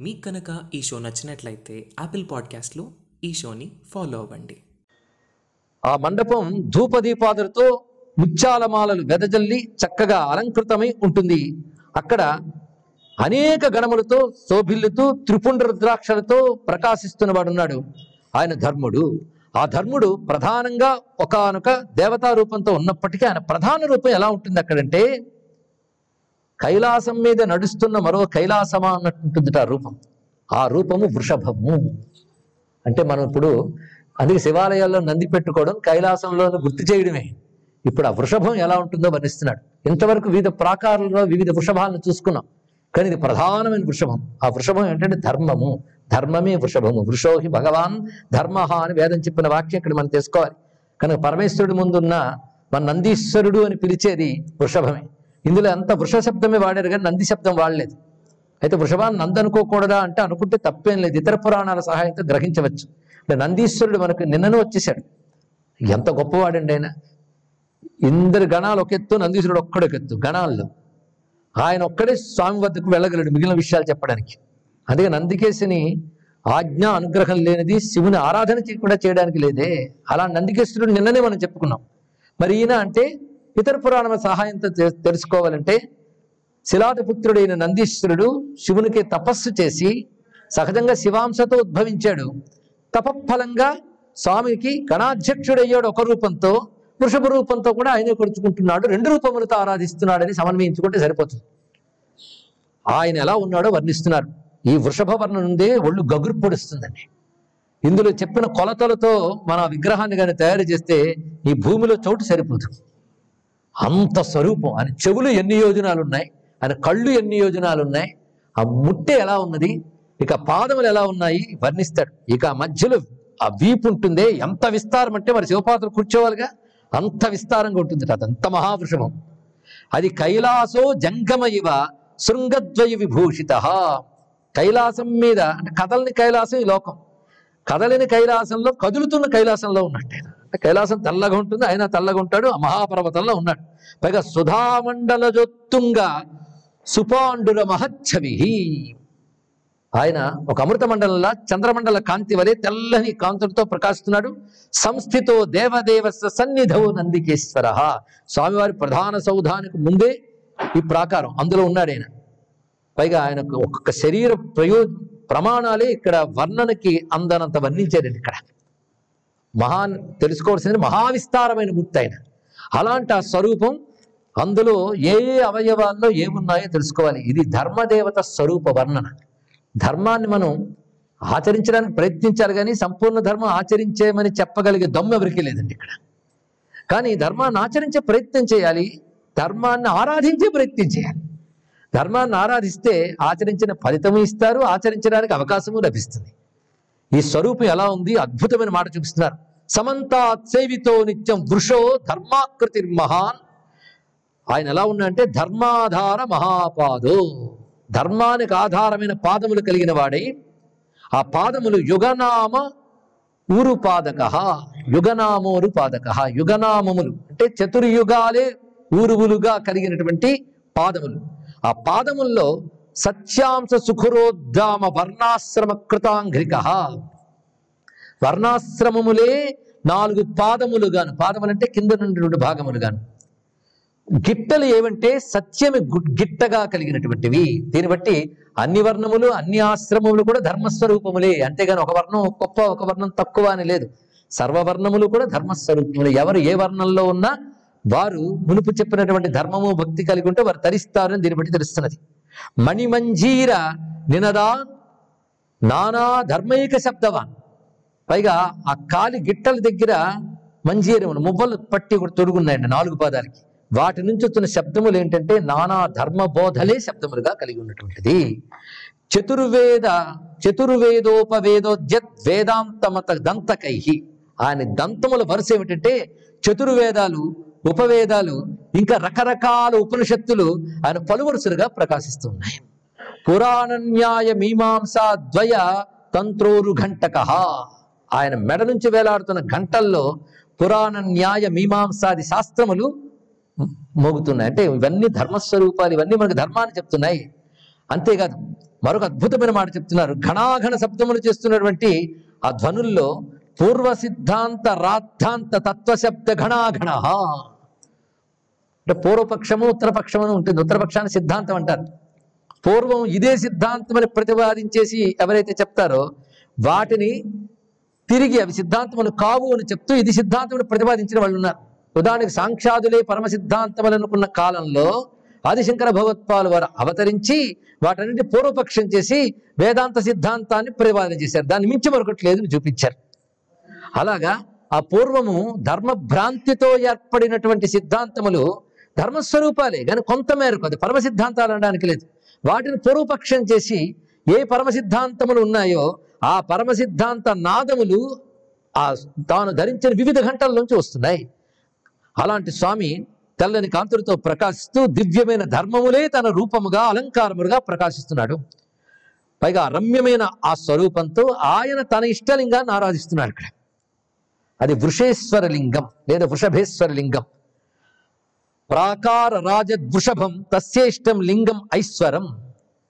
మీకు కనుక ఈ షో నచ్చినట్లయితే యాపిల్ పాడ్కాస్ట్లో ఈ షోని ఫాలో అవ్వండి. ఆ మండపం ధూపదీపాదులతో ముత్యాలమాలలు వెదజల్లి చక్కగా అలంకృతమై ఉంటుంది. అక్కడ అనేక గణములతో శోభిల్లుతూ త్రిపుండ్ర రుద్రాక్షలతో ప్రకాశిస్తున్న వాడున్నాడు. ఆయన ధర్ముడు. ఆ ధర్ముడు ప్రధానంగా ఒకానొక దేవతా రూపంతో ఉన్నప్పటికీ ఆయన ప్రధాన రూపం ఎలా ఉంటుంది అక్కడంటే కైలాసం మీద నడుస్తున్న మరో కైలాసమా అన్నట్టుంటుంది ఆ రూపం. ఆ రూపము వృషభము. అంటే మనం ఇప్పుడు అందుకే శివాలయాల్లో నంది పెట్టుకోవడం కైలాసంలో గుర్తు చేయడమే. ఇప్పుడు ఆ వృషభం ఎలా ఉంటుందో వర్ణిస్తున్నాడు. ఇంతవరకు వివిధ ప్రాకారంలో వివిధ వృషభాలను చూసుకున్నాం. కానీ ఇది ప్రధానమైన వృషభం. ఆ వృషభం ఏంటంటే ధర్మము. ధర్మమే వృషభము. వృషోహి భగవాన్ ధర్మ అని వేదం చెప్పిన వాక్యం ఇక్కడ మనం తెలుసుకోవాలి. కనుక పరమేశ్వరుడి ముందున్న మన నందీశ్వరుడు అని పిలిచేది వృషభమే. ఇందులో అంత వృష శబ్దమే వాడారు కానీ నంది శబ్దం వాడలేదు. అయితే వృషభాన్ని నంది అనుకోకూడదా అంటే అనుకుంటే తప్పేం లేదు. ఇతర పురాణాల సహాయంతో గ్రహించవచ్చు. అంటే నందీశ్వరుడు మనకు నిన్ననే వచ్చేసాడు ఎంత గొప్పవాడండి ఆయన. ఇందరి గణాలు ఒక ఎత్తు నందీశ్వరుడు ఒక్కడొకెత్తు గణాల్లో. ఆయన ఒక్కడే స్వామి వద్దకు వెళ్ళగలడు మిగిలిన విషయాలు చెప్పడానికి. అందుకే నందికేశుని ఆజ్ఞ అనుగ్రహం లేనిది శివుని ఆరాధన కూడా చేయడానికి లేదే. అలా నందికేశ్వరుడు నిన్ననే మనం చెప్పుకున్నాం. మరి ఈయన అంటే ఇతర పురాణాల సహాయంతో తె- తెలుసుకోవాలంటే శిలాదపుత్రుడైన నందీశ్వరుడు శివునికి తపస్సు చేసి సహజంగా శివాంశతో ఉద్భవించాడు. తపఫలంగా స్వామికి గణాధ్యక్షుడయ్యాడు ఒక రూపంతో వృషభ రూపంతో కూడా ఆయనే కొడుచుకుంటున్నాడు రెండు రూపములతో ఆరాధిస్తున్నాడని సమన్వయించుకుంటే సరిపోతుంది. ఆయన ఎలా ఉన్నాడో వర్ణిస్తున్నారు. ఈ వృషభ వర్ణం నుండే ఒళ్ళు గగురు పొడుస్తుందండి. ఇందులో చెప్పిన కొలతలతో మన విగ్రహాన్ని కానీ తయారు చేస్తే ఈ భూమిలో చోటు సరిపోతుంది అంత స్వరూపం. ఆయన చెవులు ఎన్ని యోజనాలు ఉన్నాయి ఆయన కళ్ళు ఎన్ని యోజనాలు ఉన్నాయి ఆ ముట్టె ఎలా ఉన్నది? ఇక పాదములు ఎలా ఉన్నాయి? వర్ణిస్తాడు. ఇక మధ్యలో ఆ వీపు ఉంటుందే. ఎంత విస్తారం అంటే మరి శివపాత్ర కూర్చోవాలిగా? అంత విస్తారంగా ఉంటుంది అదంత మహావృషభం. అది కైలాసో జంగమ ఇవ శృంగద్వయ విభూషిత. కైలాసం మీద అంటే కదలని కైలాసం ఈ లోకం. కదలని కైలాసంలో కదులుతున్న కైలాసంలో ఉన్నట్టు కైలాసం తెల్లగా ఉంటుంది ఆయన తెల్లగా ఉంటాడు మహాపర్వతంలో ఉన్నాడు. పైగా సుధామండల జొత్తుంగా సుపాండుర మహచ్చవి. ఆయన ఒక అమృత మండలంలా చంద్రమండల కాంతి వలె తెల్లని కాంతులతో ప్రకాశిస్తున్నాడు. సంస్థితో దేవదేవ సన్నిధవు నందికేశ్వర. స్వామివారి ప్రధాన సౌధానికి ముందే ఈ ప్రాకారం అందులో ఉన్నాడు ఆయన. పైగా ఆయనకు ఒక్కొక్క శరీర ప్రయో ప్రమాణాలే ఇక్కడ వర్ణనకి అందనంత వర్ణించారండి ఇక్కడ. మహాన్ తెలుసుకోవాల్సింది మహావిస్తారమైన మూర్తి ఆయన. అలాంటి ఆ స్వరూపం అందులో ఏ ఏ అవయవాల్లో ఏమున్నాయో తెలుసుకోవాలి. ఇది ధర్మదేవత స్వరూప వర్ణన. ధర్మాన్ని మనం ఆచరించడానికి ప్రయత్నించాలి కానీ సంపూర్ణ ధర్మం ఆచరించేమని చెప్పగలిగే దమ్ము ఎవరికీ లేదండి ఇక్కడ. కానీ ధర్మాన్ని ఆచరించే ప్రయత్నం చేయాలి ధర్మాన్ని ఆరాధించే ప్రయత్నం చేయాలి. ధర్మాన్ని ఆరాధిస్తే ఆచరించిన ఫలితము ఇస్తారు ఆచరించడానికి అవకాశము లభిస్తుంది. ఈ స్వరూపం ఎలా ఉంది? అద్భుతమైన మాట చూపిస్తున్నారు. సమంతాత్ సేవితో నిత్యం వృషో ధర్మాకృతి మహాన్. ఆయన ఎలా ఉన్నాడంటే ధర్మాధార మహాపాదో. ధర్మానికి ఆధారమైన పాదములు కలిగిన వాడై. ఆ పాదములు యుగనామ ఊరు పాదక యుగనామోరు పాదక యుగనామములు అంటే చతుర్యుగాలే ఊరువులుగా కలిగినటువంటి పాదములు. ఆ పాదముల్లో సత్యాంశ సుఖరోద్ధామ వర్ణాశ్రమ కృతాంఘ్రిక. వర్ణాశ్రమములే నాలుగు పాదములు గాను. పాదములంటే కింద నుండి రెండు భాగములుగాను గిట్టలు ఏవంటే సత్యమి గిట్టగా కలిగినటువంటివి. దీన్ని బట్టి అన్ని వర్ణములు అన్ని ఆశ్రమములు కూడా ధర్మస్వరూపములే. అంతేగాని ఒక వర్ణం గొప్ప ఒక వర్ణం తక్కువ అని లేదు. సర్వవర్ణములు కూడా ధర్మస్వరూపములు. ఎవరు ఏ వర్ణంలో ఉన్నా వారు మునుపు చెప్పినటువంటి ధర్మము భక్తి కలిగి ఉంటే వారు తరిస్తారని దీన్ని బట్టి తెలుస్తున్నది. మణిమంజీర నినదా నానా ధర్మైక శబ్దవాన్. పైగా ఆ కాలి గిట్టల దగ్గర మంజీరములు మువ్వలు పట్టి కూడా తొడుగున్నాయండి నాలుగు పాదాలకి. వాటి నుంచి వచ్చిన శబ్దములు ఏంటంటే నానా ధర్మ బోధలే శబ్దములుగా కలిగి ఉన్నటువంటిది. చతుర్వేద చతుర్వేదోపవేదోద్యత్ వేదాంతమత దంతకై ఆయన దంతముల వరుస ఏమిటంటే చతుర్వేదాలు ఉపవేదాలు ఇంకా రకరకాల ఉపనిషత్తులు ఆయన పలువరుసలుగా ప్రకాశిస్తున్నాయి. పురాణ న్యాయ మీమాంసా ద్వయ తంత్రోరు ఘంటక ఆయన మెడ నుంచి వేలాడుతున్న గంటల్లో పురాణ న్యాయ మీమాంసాది శాస్త్రములు మోగుతున్నాయి. అంటే ఇవన్నీ ధర్మస్వరూపాలు ఇవన్నీ మనకు ధర్మాన్ని చెప్తున్నాయి. అంతేకాదు మరొక అద్భుతమైన మాట చెప్తున్నారు. ఘనాఘన శబ్దములు చేస్తున్నటువంటి ఆ ధ్వనుల్లో పూర్వ సిద్ధాంత రాద్ధాంత తత్వశబ్ద ఘనాఘణ అంటే పూర్వపక్షము ఉత్తరపక్షము అని ఉంటుంది. ఉత్తరపక్షాన్ని సిద్ధాంతం అంటారు. పూర్వం ఇదే సిద్ధాంతం అని ప్రతిపాదించేసి ఎవరైతే చెప్తారో వాటిని తిరిగి అవి సిద్ధాంతములు కావు అని చెప్తూ ఇది సిద్ధాంతములు ప్రతిపాదించిన వాళ్ళు ఉన్నారు ఉదాహరణకి సాంక్షాదులే పరమ సిద్ధాంతములు అనుకున్న కాలంలో ఆదిశంకర భగవత్పాలు వారు అవతరించి వాటన్నిటి పూర్వపక్షం చేసి వేదాంత సిద్ధాంతాన్ని ప్రతిపాదన చేశారు. దాన్ని మించి మరొకటి లేదని చూపించారు. అలాగా ఆ పూర్వము ధర్మభ్రాంతితో ఏర్పడినటువంటి సిద్ధాంతములు ధర్మస్వరూపాలే కానీ కొంత మేరకు అది పరమ సిద్ధాంతాలు అనడానికి లేదు. వాటిని పూర్వపక్షం చేసి ఏ పరమ సిద్ధాంతములు ఉన్నాయో ఆ పరమ సిద్ధాంత నాదములు ఆ తాను ధరించిన వివిధ ఘంటల నుంచి వస్తున్నాయి. అలాంటి స్వామి తెల్లని కాంతులతో ప్రకాశిస్తూ దివ్యమైన ధర్మములే తన రూపముగా అలంకారములుగా ప్రకాశిస్తున్నాడు. పైగా రమ్యమైన ఆ స్వరూపంతో ఆయన తన ఇష్టలింగాన్ని ఆరాధిస్తున్నాడు ఇక్కడ. అది వృషేశ్వర లింగం లేదా వృషభేశ్వర లింగం ప్రాకార రాజవృషభం తస్యేష్టం లింగం ఐశ్వరం.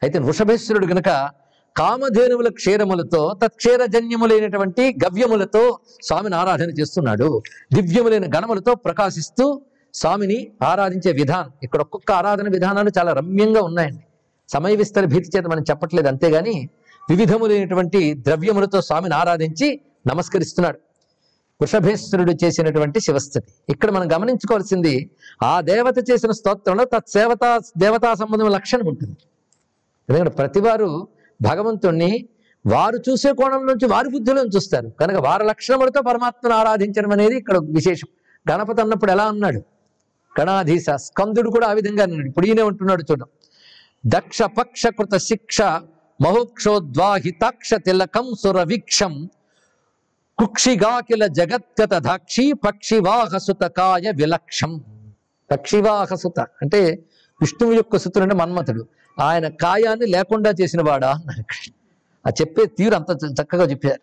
అయితే వృషభేశ్వరుడు గనక కామధేనువుల క్షీరములతో తత్క్షీరజన్యములైనటువంటి గవ్యములతో స్వామిని ఆరాధన చేస్తున్నాడు. దివ్యములైన గణములతో ప్రకాశిస్తూ స్వామిని ఆరాధించే విధానం. ఇక్కడ ఒక్కొక్క ఆరాధన విధానాలు చాలా రమ్యంగా ఉన్నాయండి. సమయ విస్తర భీతి చేత మనం చెప్పట్లేదు అంతేగాని వివిధములైనటువంటి ద్రవ్యములతో స్వామిని ఆరాధించి నమస్కరిస్తున్నాడు. వృషభేశ్వరుడు చేసినటువంటి శివస్థితి. ఇక్కడ మనం గమనించుకోవాల్సింది ఆ దేవత చేసిన స్తోత్రంలో తత్సేవతా దేవతా సంబంధం లక్షణం ఉంటుంది. ఎందుకంటే ప్రతివారు భగవంతుణ్ణి వారు చూసే కోణం నుంచి వారి బుద్ధిలో చూస్తారు. కనుక వారి లక్షణములతో పరమాత్మను ఆరాధించడం అనేది ఇక్కడ విశేషం. గణపతి అన్నప్పుడు ఎలా అన్నాడు గణాధీశ స్కందుడు కూడా ఆ విధంగా అన్నాడు ఇప్పుడు ఈయనే ఉంటున్నాడు చూడం. దక్ష పక్ష కృత శిక్ష మహోక్షోద్వాహితాక్ష తిలకం సురవీక్షం కుక్షిగాకిల జగత్గత దాక్షి పక్షివాహసుతకాయ విలక్షం. పక్షివాహసుత అంటే విష్ణువు యొక్క సుతుడు అంటే మన్మథుడు. ఆయన కాయాన్ని లేకుండా చేసిన వాడా? అన్నారు కృష్ణ ఆ చెప్పే తీరు అంత చ- చక్కగా చెప్పారు.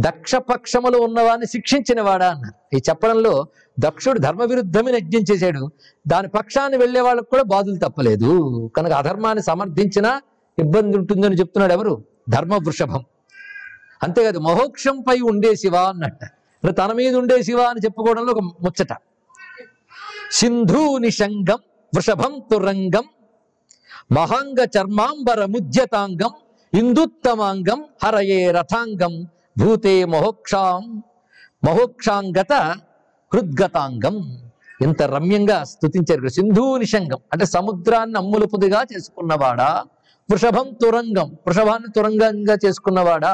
దక్ష పక్షములో ఉన్నవాడిని శిక్షించిన వాడా? అన్నారు. ఈ చెప్పడంలో దక్షుడు ధర్మ విరుద్ధమైన యజ్ఞం చేశాడు. దాని పక్షాన్ని వెళ్ళే వాళ్ళకు కూడా బాధలు తప్పలేదు. కనుక అధర్మాన్ని సమర్థించినా ఇబ్బంది ఉంటుందని చెప్తున్నాడు ఎవరు? ధర్మ వృషభం అంతేకాదు మహోక్షంపై ఉండే శివ అన్నట్ట. తన మీద ఉండే శివ అని చెప్పుకోవడంలో ఒక ముచ్చట. సింధు నిషంగం వృషభం తురంగం మహాంగ చర్మాంబర ముద్యతాంగం ఇందుత్తమాంగం హరయే రథాంగం భూతే మహోక్షాం మహోక్షాంగత హృద్గతాంగం. ఇంత రమ్యంగా స్థుతించారు సింధూ నిషంగం అంటే సముద్రాన్ని అమ్ములుపుదిగా చేసుకున్నవాడా? వృషభం తురంగం వృషభాన్ని తురంగంగా చేసుకున్నవాడా?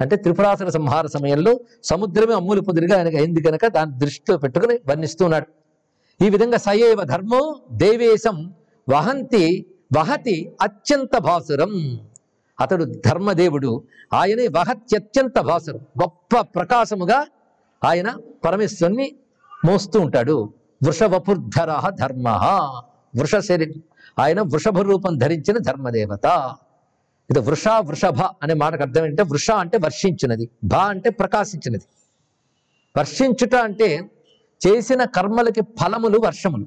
అంటే త్రిపురాసుర సంహార సమయంలో సముద్రమే అమ్ములు పుదిరిగా ఆయనకు అయింది కనుక దాన్ని దృష్టిలో పెట్టుకుని వర్ణిస్తున్నాడు ఈ విధంగా సయేవ ధర్మో దేవేశం వహంతి వహతి అత్యంత భాసురం. అతడు ధర్మదేవుడు. ఆయనే వహత్యత్యంత భాసురం. గొప్ప ప్రకాశముగా ఆయన పరమేశ్వరుని మోస్తూ ఉంటాడు. వృషభపుర్ధర ధర్మ. వృష శరీరం ఆయన వృషభ రూపం ధరించిన ధర్మదేవత. ఇది వృష వృషభ అనే మాటకు అర్థం ఏంటంటే వృష అంటే వర్షించినది. భ అంటే ప్రకాశించినది. వర్షించుట అంటే చేసిన కర్మలకి ఫలములు వర్షములు.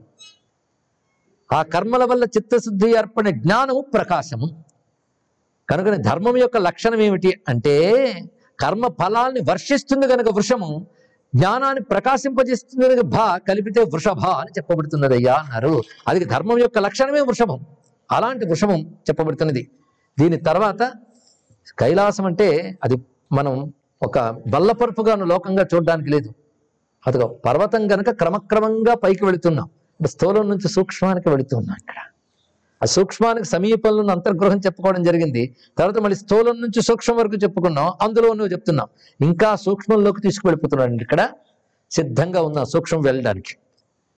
ఆ కర్మల వల్ల చిత్తశుద్ధి ఏర్పడిన జ్ఞానము ప్రకాశము. కనుక ధర్మం యొక్క లక్షణం ఏమిటి అంటే కర్మ ఫలాల్ని వర్షిస్తుంది కనుక వృషము జ్ఞానాన్ని ప్రకాశింపజేస్తుంది కనుక భా కలిపితే వృషభ అని చెప్పబడుతున్నది అయ్యా అన్నారు. అది ధర్మం యొక్క లక్షణమే వృషభం. అలాంటి వృషభం చెప్పబడుతున్నది. దీని తర్వాత కైలాసం అంటే అది మనం ఒక బల్లపరుపుగాను లోకంగా చూడడానికి లేదు. అదిగో పర్వతం గనక క్రమక్రమంగా పైకి వెళుతున్నాం. ఇప్పుడు స్థూలం నుంచి సూక్ష్మానికి వెళుతున్నాం ఇక్కడ. ఆ సూక్ష్మానికి సమీపంలో ఉన్న అంతర్గృహం చెప్పుకోవడం జరిగింది. తర్వాత మళ్ళీ స్థూలం నుంచి సూక్ష్మం వరకు చెప్పుకున్నాం. అందులో నువ్వు చెప్తున్నాం ఇంకా సూక్ష్మంలోకి తీసుకువెళ్ళిపోతున్నాడు ఇక్కడ. సిద్ధంగా ఉన్న సూక్ష్మం వెళ్ళడానికి.